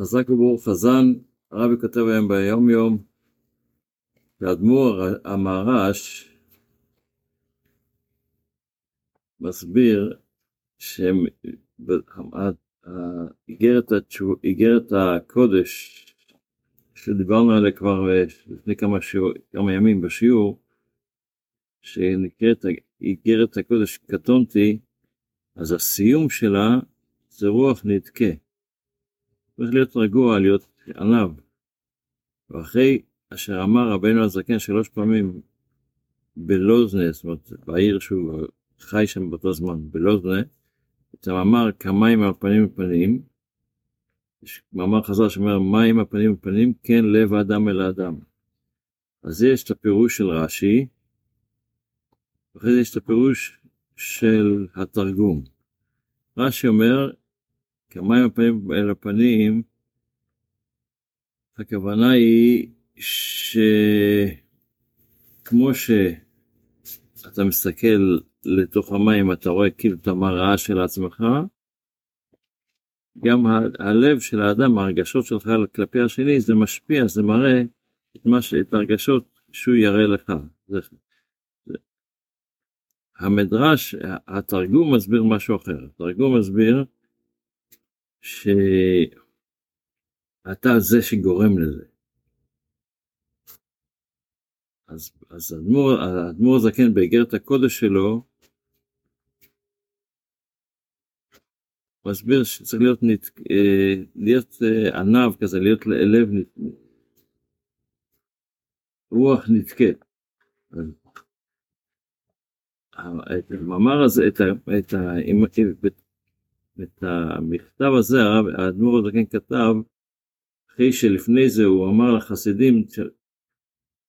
חזק וברוך חזן, הרבי כותב היום ביום יום, והאדמו"ר המהר"ש מסביר שאיגרת הקודש שדיברנו עליה כבר אה, לפני כמה, שיעור, כמה ימים בשיעור, שנקראת איגרת הקודש קטונתי, אז הסיום שלה זה רוח נדכה. צריך להיות רגוע, להיות עניו. ואחרי אשר אמר רבנו הזקן שלוש פעמים בלוזנה, זאת אומרת בעיר שהוא חי שם באותו זמן, בלוזנה, את המאמר כמים על פנים ופנים, יש מאמר חז"ל שאומר מים הפנים ופנים, כן לב האדם אל האדם. אז יש את הפירוש של רש"י, ואחרי זה יש את הפירוש של התרגום. רש"י אומר, כמים הפנים אל הפנים, הכוונה היא שכמו שאתה מסתכל לתוך המים, אתה רואה כאילו את המראה של עצמך, גם הלב של האדם, הרגשות שלך כלפי השני, זה משפיע, זה מראה את, מה ש... את הרגשות שהוא יראה לך. זה... המדרש, התרגום מסביר משהו אחר. התרגום מסביר שאתה זה שגורם לזה. אז, אז האדמו"ר הזקן באיגרת הקודש שלו, מסביר שצריך להיות, נת, אה, להיות אה, ענב כזה, להיות לב, רוח נתקה. את המאמר הזה, את, ה, את, ה, את המכתב הזה האדמו"ר הזקן כתב אחרי שלפני זה הוא אמר לחסידים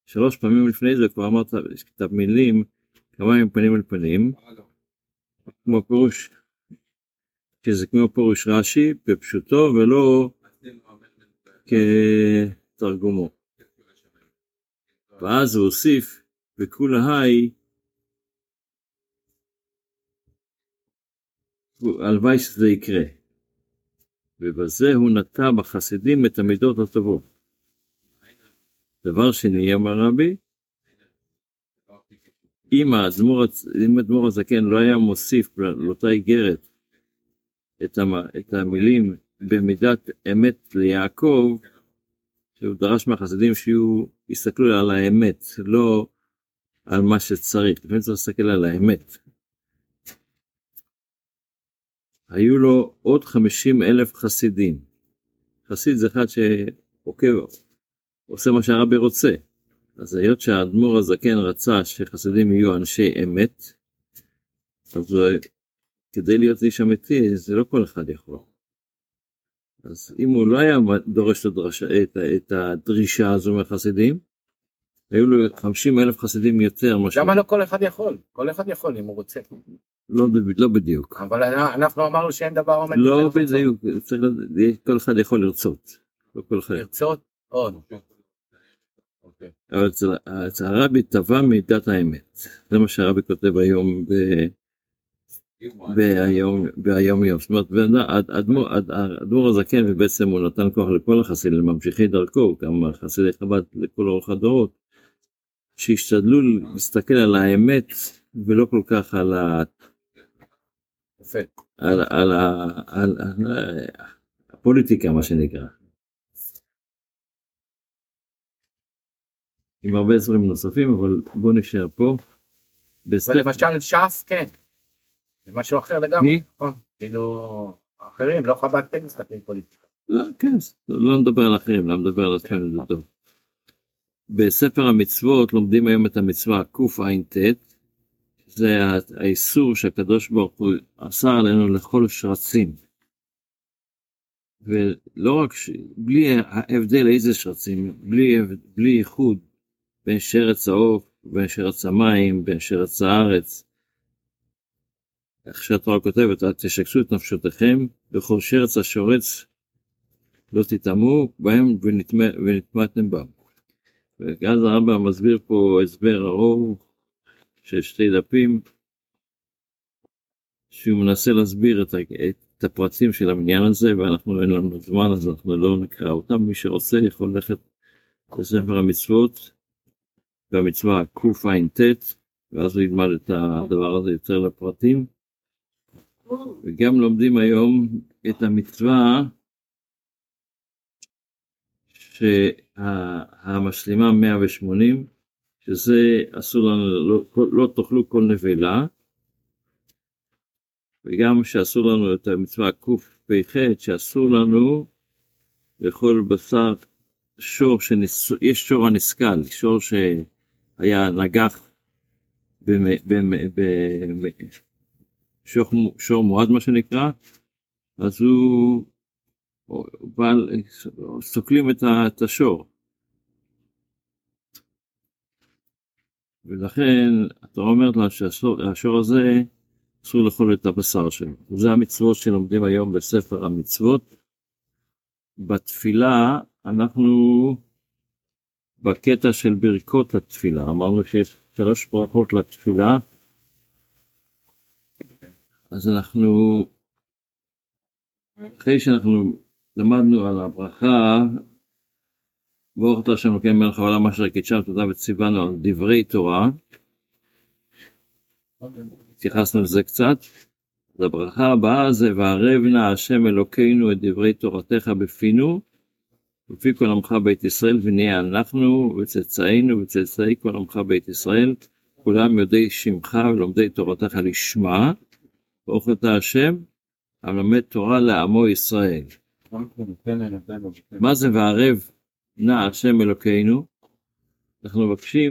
שלוש פעמים לפני זה כבר אמרת את המילים כמה עם פנים אל פנים כמו פירוש שזה כמו פירוש רש"י בפשוטו ולא כתרגומו. ואז הוא הוסיף וכולה היי הלוואי שזה יקרה. ובזה הוא נטע בחסידים את המידות הטובות. דבר שני, אמר רבי, אם האדמו"ר הזקן לא היה מוסיף לאותה איגרת את, המ, את המילים במידת אמת ליעקב, שהוא דרש מהחסידים שיהיו, יסתכלו על האמת, לא על מה שצריך, לפעמים צריך להסתכל על האמת. היו לו עוד 50 אלף חסידים. חסיד זה אחד שעוקב, עושה מה שהרבי רוצה. אז היות שהאדמו"ר הזקן רצה שחסידים יהיו אנשי אמת, אז כדי להיות איש אמיתי זה לא כל אחד יכול. אז אם הוא לא היה דורש את, את הדרישה הזו מהחסידים, היו לו 50 אלף חסידים יותר. למה לא כל אחד יכול? כל אחד יכול אם הוא רוצה. לא, לא בדיוק. אבל אנחנו אמרנו שאין דבר עומד. לא בדיוק, כל אחד יכול לרצות. לא כל אחד. לרצות עוד. אבל הרבי טבע מידת האמת. זה מה שהרבי כותב היום ביום יום. זאת אומרת, האדמו"ר הזקן ובעצם הוא נתן כוח לכל החסידים, לממשיכי דרכו, גם חסידי חב"ד לכל אורך הדורות, שישתדלו להסתכל על האמת ולא כל כך על. על, על, על, על הפוליטיקה מה שנקרא. עם הרבה דברים נוספים אבל בוא נשאר פה. למשל ש"ס כן. זה משהו אחר לגמרי. נכון? כאילו אחרים לא חב"ד כן מסתכלים פוליטיקה. לא, כן, לא נדבר על אחרים, לא נדבר על עצמנו זה טוב. בספר המצוות לומדים היום את המצווה קע"ט, זה האיסור שהקדוש ברוך הוא עשה עלינו לכל שרצים. ולא רק, ש... בלי ההבדל איזה שרצים, בלי, בלי ייחוד בין שרץ העוף, בין שרץ המים, בין שרץ הארץ. איך שהתורה כותבת, תשקשו את נפשותיכם, בכל שרץ השורץ לא תטמאו בהם ונטמעתם בם. ואז הרמב"ם מסביר פה הסבר ארוך של שתי דפים, שהוא מנסה להסביר את, את הפרטים של המניין הזה ואנחנו אין לנו זמן אז אנחנו לא נקרא אותם. מי שרוצה יכול ללכת לספר המצוות והמצווה קע"ט ואז הוא ילמד את הדבר הזה יותר לפרטים. וגם לומדים היום את המצווה שהמשלימה 180 שזה אסור לנו לא, לא תאכלו כל נבלה וגם שאסור לנו את המצווה קפ"ח, שאסור לנו לאכול בשר שור, שנס... יש שור הנסכל, שור שהיה נגח בשור מועד מה שנקרא, אז הוא, בעל, סוקלים את השור. ולכן התורה אומרת לה שהשור הזה אסור לאכול את הבשר שלו. זה המצוות שלומדים היום בספר המצוות. בתפילה אנחנו בקטע של ברכות לתפילה, אמרנו שיש שלוש ברכות לתפילה, אז אנחנו, אחרי שאנחנו למדנו על הברכה, ברוך אתה השם אלוקים מלך העולם אשר קידשם תודה וציוונו על דברי תורה, התייחסנו לזה קצת. אז הברכה הבאה זה וערב נא השם אלוקינו את דברי תורתך בפינו, בפי כל עמך בית ישראל ונהיה אנחנו וצאצאינו וצאצאי כל עמך בית ישראל, כולם יודעי שמך ולומדי תורתך לשמה, ברוך אתה השם, המלמד תורה לעמו ישראל. מה זה וערב נא השם אלוקינו? אנחנו מבקשים